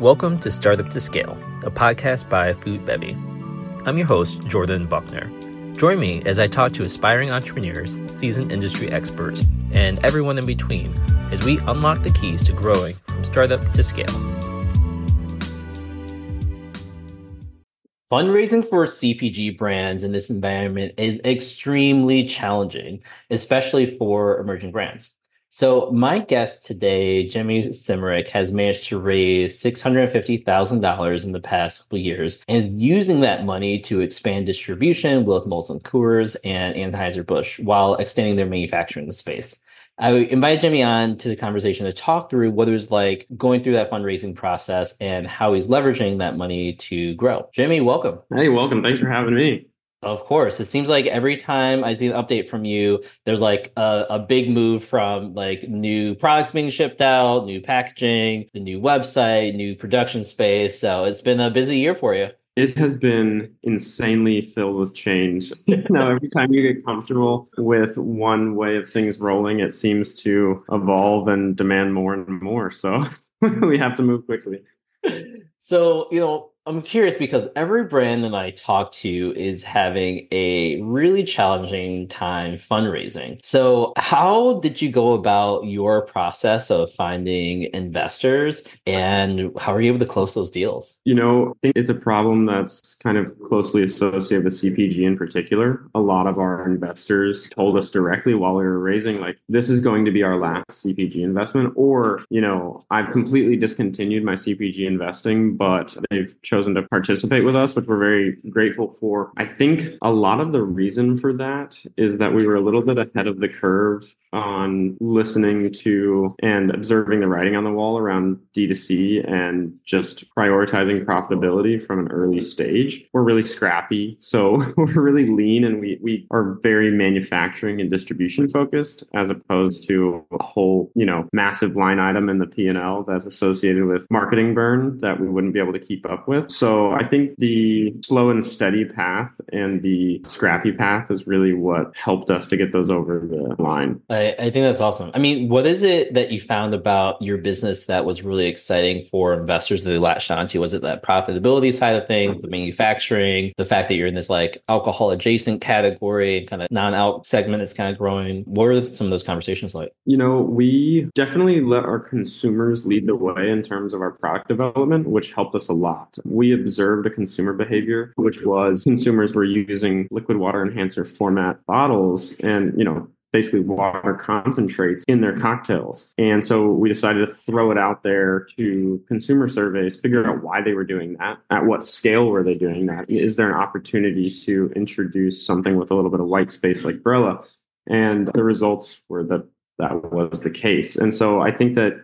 Welcome to Startup to Scale, a podcast by Foodbevy. I'm your host, Jordan Buckner. Join me as I talk to aspiring entrepreneurs, seasoned industry experts, and everyone in between as we unlock the keys to growing from startup to scale. Fundraising for CPG brands in this environment is extremely challenging, especially for emerging brands. So my guest today, Jimmy Semrick, has managed to raise $650,000 in the past couple years and is using that money to expand distribution with Molson Coors and Anheuser-Busch while extending their manufacturing space. I invited Jimmy on to the conversation to talk through what it was like going through that fundraising process and how he's leveraging that money to grow. Jimmy, welcome. Hey, welcome. Thanks for having me. Of course. It seems like every time I see an update from you, there's like a, a, big move from like new products being shipped out, new packaging, the new website, new production space. So it's been a busy year for you. It has been insanely filled with change. now, every time you get comfortable with one way of things rolling, it seems to evolve and demand more and more. So we have to move quickly. So, you know, I'm curious because every brand that I talk to is having a really challenging time fundraising. So, how did you go about your process of finding investors and how are you able to close those deals? You know, I think it's a problem that's kind of closely associated with CPG in particular. A lot of our investors told us directly while we were raising, like, this is going to be our last CPG investment, or, you know, I've completely discontinued my CPG investing, but they've chosen chosen to participate with us, which we're very grateful for. I think a lot of the reason for that is that we were a little bit ahead of the curve on listening to and observing the writing on the wall around D2C and just prioritizing profitability from an early stage. We're really scrappy. So we're really lean and we, we are very manufacturing and distribution focused as opposed to a whole, you know, massive line item in the P&L that's associated with marketing burn that we wouldn't be able to keep up with. So I think the slow and steady path and the scrappy path is really what helped us to get those over the line. I, I think that's awesome. I mean, what is it that you found about your business that was really exciting for investors that they latched onto? Was it that profitability side of things, the manufacturing, the fact that you're in this like alcohol adjacent category kind of non-alc segment that's kind of growing? What were some of those conversations like? You know, we definitely let our consumers lead the way in terms of our product development, which helped us a lot we observed a consumer behavior, which was consumers were using liquid water enhancer format bottles and, you know, basically water concentrates in their cocktails. And so we decided to throw it out there to consumer surveys, figure out why they were doing that, at what scale were they doing that? Is there an opportunity to introduce something with a little bit of white space like Brella? And the results were that that was the case. And so I think that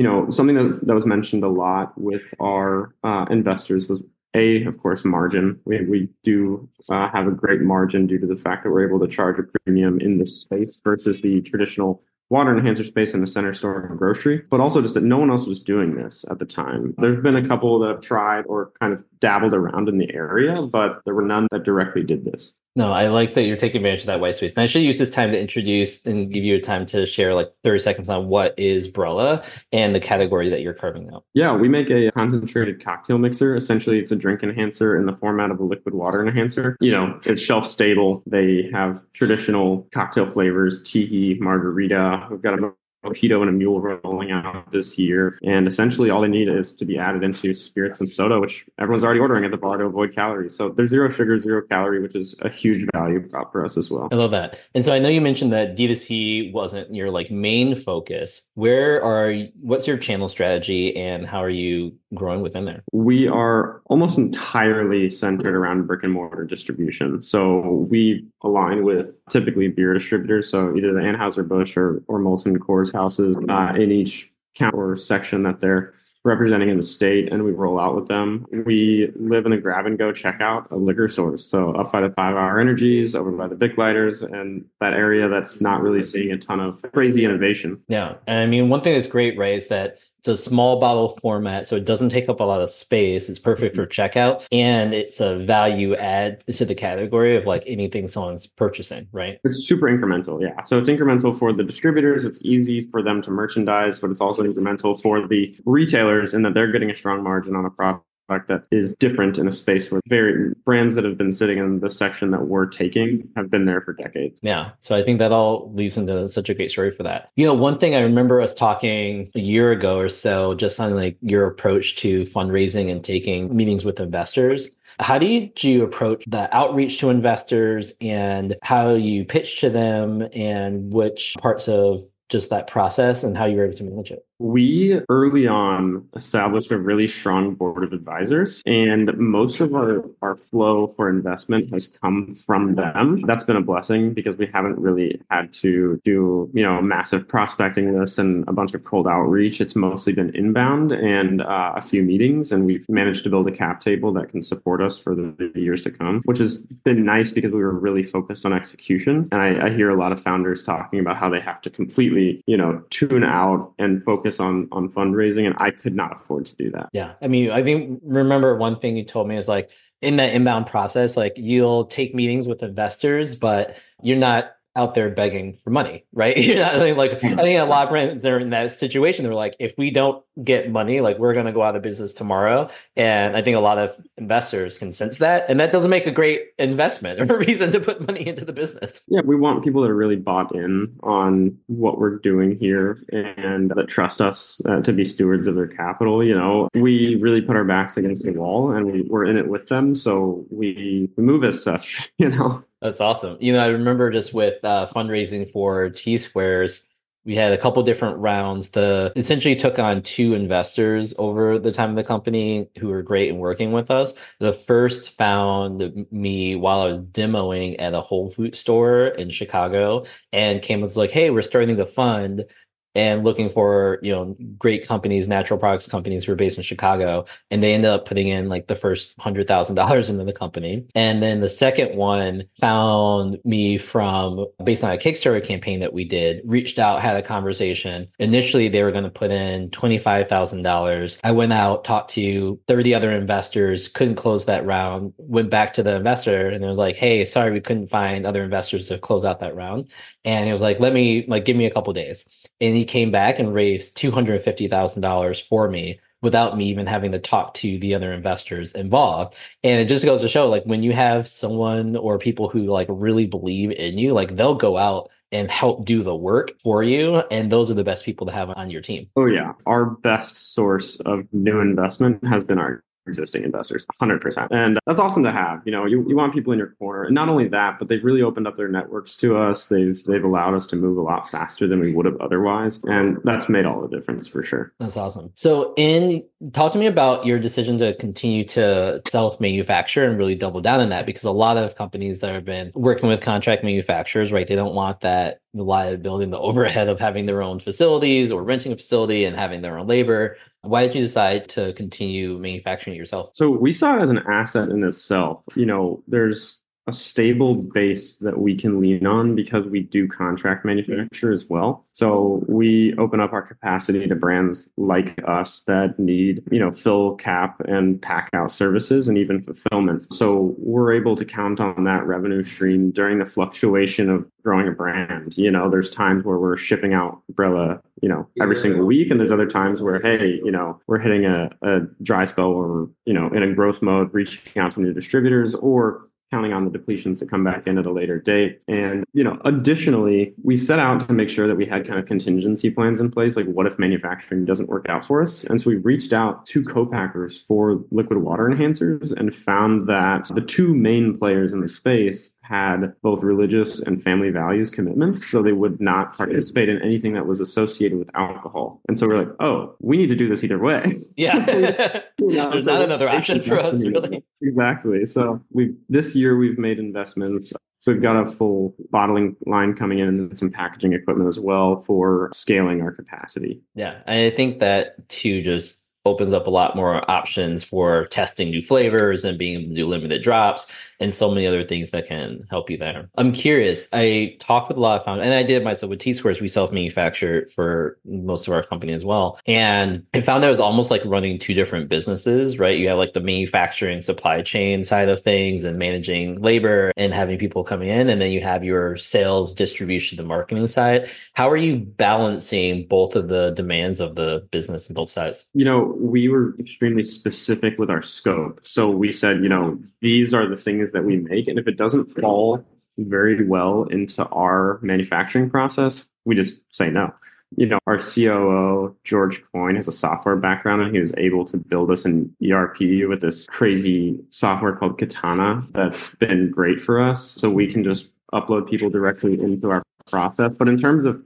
you know, something that, that was mentioned a lot with our uh, investors was a, of course, margin. We, we do uh, have a great margin due to the fact that we're able to charge a premium in this space versus the traditional water enhancer space in the center store and grocery, but also just that no one else was doing this at the time. There's been a couple that have tried or kind of dabbled around in the area, but there were none that directly did this. No, I like that you're taking advantage of that white space. And I should use this time to introduce and give you a time to share like 30 seconds on what is Brella and the category that you're carving out. Yeah, we make a concentrated cocktail mixer. Essentially, it's a drink enhancer in the format of a liquid water enhancer. You know, it's shelf stable. They have traditional cocktail flavors, tea, margarita. We've got a mojito and a mule rolling out this year. And essentially, all they need is to be added into spirits and soda, which everyone's already ordering at the bar to avoid calories. So there's zero sugar, zero calorie, which is a huge value prop for us as well. I love that. And so I know you mentioned that D2C wasn't your like main focus. Where are what's your channel strategy and how are you growing within there? We are almost entirely centered around brick and mortar distribution. So we align with typically beer distributors. So either the Anheuser-Busch or, or Molson Coors houses uh, in each count or section that they're representing in the state and we roll out with them. We live in a grab and go checkout of liquor stores. So up by the five hour energies, over by the Bic lighters, and that area that's not really seeing a ton of crazy innovation. Yeah. And I mean, one thing that's great, right, is that It's a small bottle format, so it doesn't take up a lot of space. It's perfect mm-hmm. for checkout, and it's a value add to the category of like anything someone's purchasing, right? It's super incremental, yeah. So it's incremental for the distributors. It's easy for them to merchandise, but it's also incremental for the retailers in that they're getting a strong margin on a product that is different in a space where very brands that have been sitting in the section that we're taking have been there for decades. Yeah. So I think that all leads into such a great story for that. You know, one thing I remember us talking a year ago or so, just on like your approach to fundraising and taking meetings with investors. How did you approach the outreach to investors and how you pitch to them and which parts of just that process and how you were able to manage it? We early on established a really strong board of advisors, and most of our, our flow for investment has come from them. That's been a blessing because we haven't really had to do, you know, massive prospecting lists and a bunch of cold outreach. It's mostly been inbound and uh, a few meetings, and we've managed to build a cap table that can support us for the, the years to come, which has been nice because we were really focused on execution. And I, I hear a lot of founders talking about how they have to completely, you know, tune out and focus focus on on fundraising and I could not afford to do that. Yeah. I mean, I think remember one thing you told me is like in that inbound process, like you'll take meetings with investors, but you're not out there begging for money, right? you know, I think like I think a lot of brands are in that situation. They're like, if we don't get money, like we're going to go out of business tomorrow. And I think a lot of investors can sense that, and that doesn't make a great investment or a reason to put money into the business. Yeah, we want people that are really bought in on what we're doing here and that trust us uh, to be stewards of their capital. You know, we really put our backs against the wall, and we, we're in it with them, so we move as such. You know. That's awesome. You know, I remember just with uh, fundraising for TeaSquares, we had a couple different rounds. The essentially took on two investors over the time of the company who were great in working with us. The first found me while I was demoing at a Whole Food store in Chicago and came was like, "Hey, we're starting the fund and looking for you know great companies natural products companies who are based in chicago and they ended up putting in like the first hundred thousand dollars into the company. And then the second one found me from based on a kickstarter campaign that we did reached out had a conversation. Initially they were going to put in $25000 i went out talked to 30 other investors couldn't close that round went back to the investor and they're like hey sorry we couldn't find other investors to close out that round. And he was like let me like give me a couple days. And he came back and raised $250,000 for me without me even having to talk to the other investors involved. And it just goes to show like when you have someone or people who like really believe in you, like they'll go out and help do the work for you. And those are the best people to have on your team. Oh, yeah. Our best source of new investment has been our existing investors 100% and that's awesome to have you know you, you want people in your corner. And not only that but they've really opened up their networks to us. They've they've allowed us to move a lot faster than we would have otherwise. And that's made all the difference for sure. That's awesome. So in talk to me about your decision to continue to self manufacture and really double down on that because a lot of companies that have been working with contract manufacturers right they don't want that the liability and the overhead of having their own facilities or renting a facility and having their own labor why did you decide to continue manufacturing it yourself? So we saw it as an asset in itself. You know, there's a stable base that we can lean on because we do contract manufacture as well. So we open up our capacity to brands like us that need, you know, fill cap and pack out services and even fulfillment. So we're able to count on that revenue stream during the fluctuation of growing a brand. You know, there's times where we're shipping out Brella, you know, every single week. And there's other times where, hey, you know, we're hitting a, a dry spell or, you know, in a growth mode, reaching out to new distributors or counting on the depletions to come back in at a later date. And, you know, additionally, we set out to make sure that we had kind of contingency plans in place. Like, what if manufacturing doesn't work out for us? And so we reached out to co-packers for liquid water enhancers and found that the two main players in the space had both religious and family values commitments, so they would not participate in anything that was associated with alcohol. And so we're like, oh, we need to do this either way. Yeah, there's not another option for us, really. Exactly. So we this year we've made investments. So we've got a full bottling line coming in and some packaging equipment as well for scaling our capacity. Yeah, I think that too just opens up a lot more options for testing new flavors and being able to do limited drops and so many other things that can help you there. I'm curious. I talk with a lot of founders, and I did myself with TeaSquares. We self manufacture for most of our company as well. And I found that it was almost like running two different businesses, right? You have like the manufacturing supply chain side of things and managing labor and having people coming in. And then you have your sales, distribution, the marketing side. How are you balancing both of the demands of the business and both sides? You know, we were extremely specific with our scope. So we said, you know, these are the things that we make. And if it doesn't fall very well into our manufacturing process, we just say no. You know, our COO, George Coyne, has a software background and he was able to build us an ERP with this crazy software called Katana that's been great for us. So we can just upload people directly into our process. But in terms of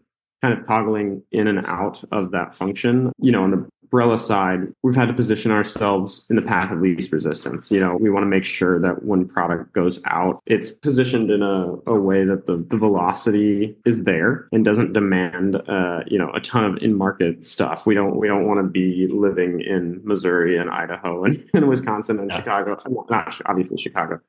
kind of toggling in and out of that function, you know, on the umbrella side, we've had to position ourselves in the path of least resistance. You know, we want to make sure that when product goes out, it's positioned in a, a way that the, the velocity is there and doesn't demand, uh, you know, a ton of in-market stuff. We don't we don't want to be living in Missouri and Idaho and, and Wisconsin and yeah. Chicago. Not obviously Chicago,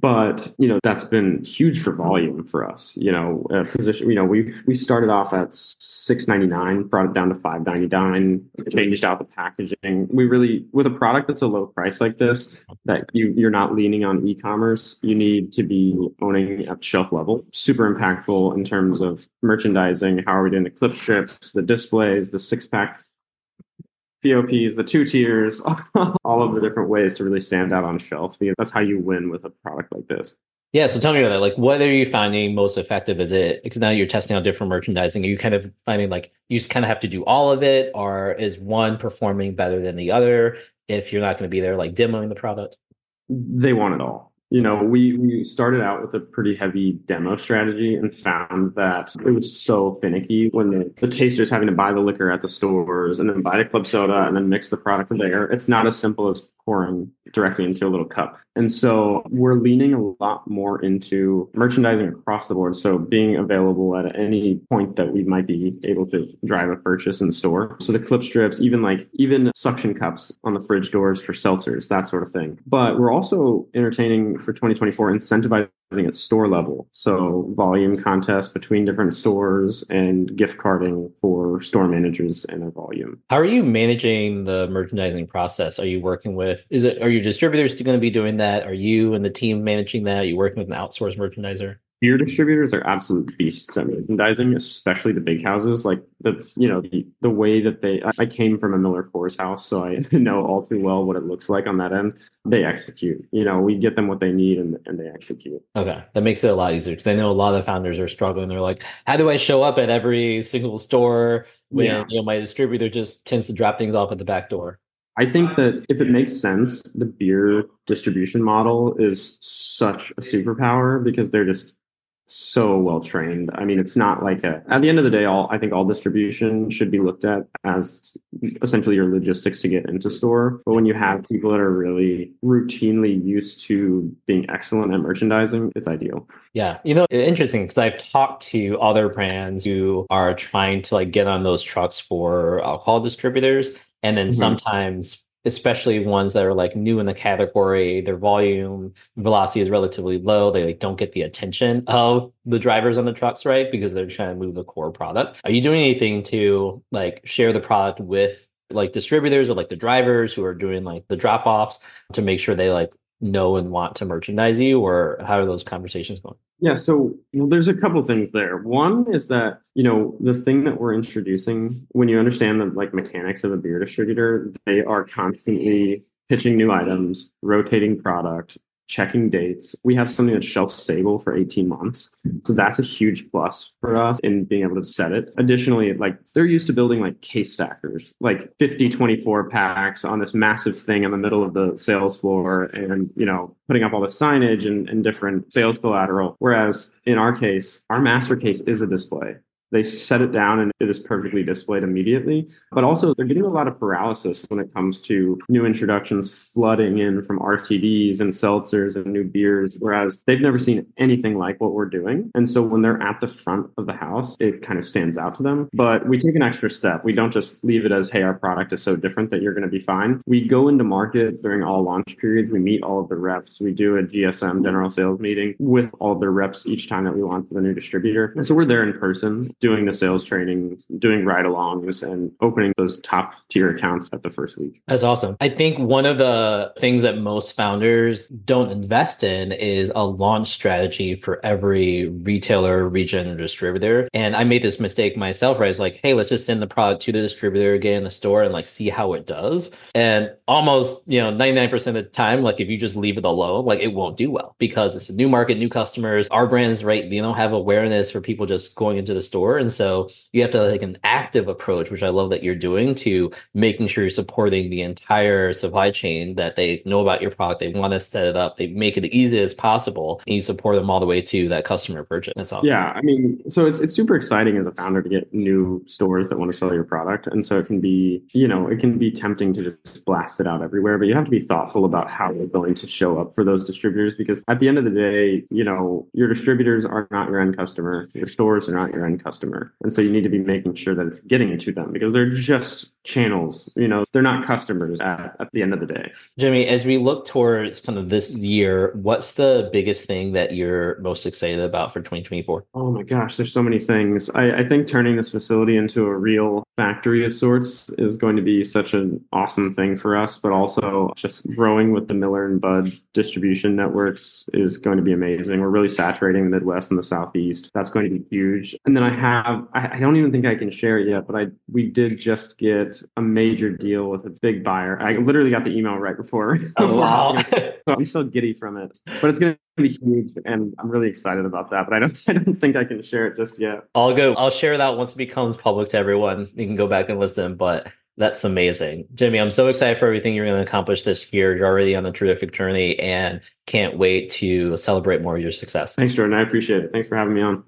but you know that's been huge for mm-hmm. volume for us you know uh, position you know we we started off at 699 brought it down to 599 changed out the packaging. We really with a product that's a low price like this that you you're not leaning on e-commerce you need to be owning at shelf level. Super impactful in terms of merchandising how are we doing the clip strips the displays the six pack POPs, the two tiers, all of the different ways to really stand out on shelf. Because that's how you win with a product like this. Yeah. So tell me about that. Like, what are you finding most effective? Is it because now you're testing out different merchandising? Are you kind of finding like you just kind of have to do all of it, or is one performing better than the other if you're not going to be there like demoing the product? They want it all you know, we we started out with a pretty heavy demo strategy and found that it was so finicky when the, the tasters having to buy the liquor at the stores and then buy the club soda and then mix the product there. It's not as simple as pouring directly into a little cup. And so we're leaning a lot more into merchandising across the board. So being available at any point that we might be able to drive a purchase in store. So the clip strips, even like even suction cups on the fridge doors for seltzers, that sort of thing. But we're also entertaining for 2024 incentivizing at store level. So volume contests between different stores and gift carding for store managers and their volume. How are you managing the merchandising process? Are you working with is it are your distributors going to be doing that? Are you and the team managing that? Are you working with an outsourced merchandiser? Beer distributors are absolute beasts at merchandising, especially the big houses. Like the you know the, the way that they I came from a Miller Coors house, so I know all too well what it looks like on that end. They execute. You know, we get them what they need and, and they execute. Okay. That makes it a lot easier because I know a lot of founders are struggling. They're like, how do I show up at every single store when yeah. you know my distributor just tends to drop things off at the back door? I think that if it makes sense, the beer distribution model is such a superpower because they're just so well trained. I mean, it's not like a, at the end of the day, all I think all distribution should be looked at as essentially your logistics to get into store. But when you have people that are really routinely used to being excellent at merchandising, it's ideal. Yeah. You know, interesting because I've talked to other brands who are trying to like get on those trucks for alcohol distributors. And then mm-hmm. sometimes especially ones that are like new in the category their volume velocity is relatively low they like don't get the attention of the drivers on the trucks right? Because they're trying to move the core product. Are you doing anything to like share the product with like distributors or like the drivers who are doing like the drop offs to make sure they like know and want to merchandise you or how are those conversations going yeah so well, there's a couple things there. One is that you know the thing that we're introducing when you understand the like mechanics of a beer distributor they are constantly pitching new items rotating product checking dates. We have something that's shelf stable for 18 months. So that's a huge plus for us in being able to set it. Additionally, like they're used to building like case stackers, like 50, 24 packs on this massive thing in the middle of the sales floor and, you know, putting up all the signage and, and different sales collateral. Whereas in our case, our master case is a display they set it down and it is perfectly displayed immediately. But also, they're getting a lot of paralysis when it comes to new introductions flooding in from RTDs and seltzers and new beers, whereas they've never seen anything like what we're doing. And so when they're at the front of the house, it kind of stands out to them. But we take an extra step. We don't just leave it as, hey, our product is so different that you're going to be fine. We go into market during all launch periods. We meet all of the reps. We do a GSM general sales meeting with all of the reps each time that we launch a new distributor. And so we're there in person doing the sales training, doing ride alongs, and opening those top tier accounts at the first week. That's awesome. I think one of the things that most founders don't invest in is a launch strategy for every retailer, region, or distributor. And I made this mistake myself, right? It's like, hey, let's just send the product to the distributor, get in the store, and like see how it does. And almost, you know, 99% of the time, like if you just leave it alone, like it won't do well because it's a new market, new customers. Our brands, right? You don't have awareness for people just going into the store. And so you have to like an active approach, which I love that you're doing to making sure you're supporting the entire supply chain that they know about your product. They want to set it up. They make it as easy as possible. And you support them all the way to that customer purchase. That's awesome. Yeah. I mean, so it's, it's super exciting as a founder to get new stores that want to sell your product. And so it can be, you know, it can be tempting to just blast it out everywhere, but you have to be thoughtful about how you're going to show up for those distributors because at the end of the day, you know, your distributors are not your end customer. Your stores are not your end customer. And so you need to be making sure that it's getting to them because they're just channels, you know, they're not customers at, at the end of the day. Jimmy, as we look towards kind of this year, what's the biggest thing that you're most excited about for 2024? Oh my gosh, there's so many things. I, I think turning this facility into a real factory of sorts is going to be such an awesome thing for us, but also just growing with the Miller and Bud distribution networks is going to be amazing. We're really saturating the Midwest and the Southeast. That's going to be huge. And then I have, I, don't even think I can share it yet, but I we did just get a major deal with a big buyer. I literally got the email right before. Oh, wow. so I'm still giddy from it, but it's going to be huge and I'm really excited about that. But I don't I don't think I can share it just yet. I'll go. I'll share that once it becomes public to everyone. You can go back and listen. But that's amazing. Jimmy, I'm so excited for everything you're going to accomplish this year. You're already on a terrific journey and can't wait to celebrate more of your success. Thanks, Jordan. I appreciate it. Thanks for having me on.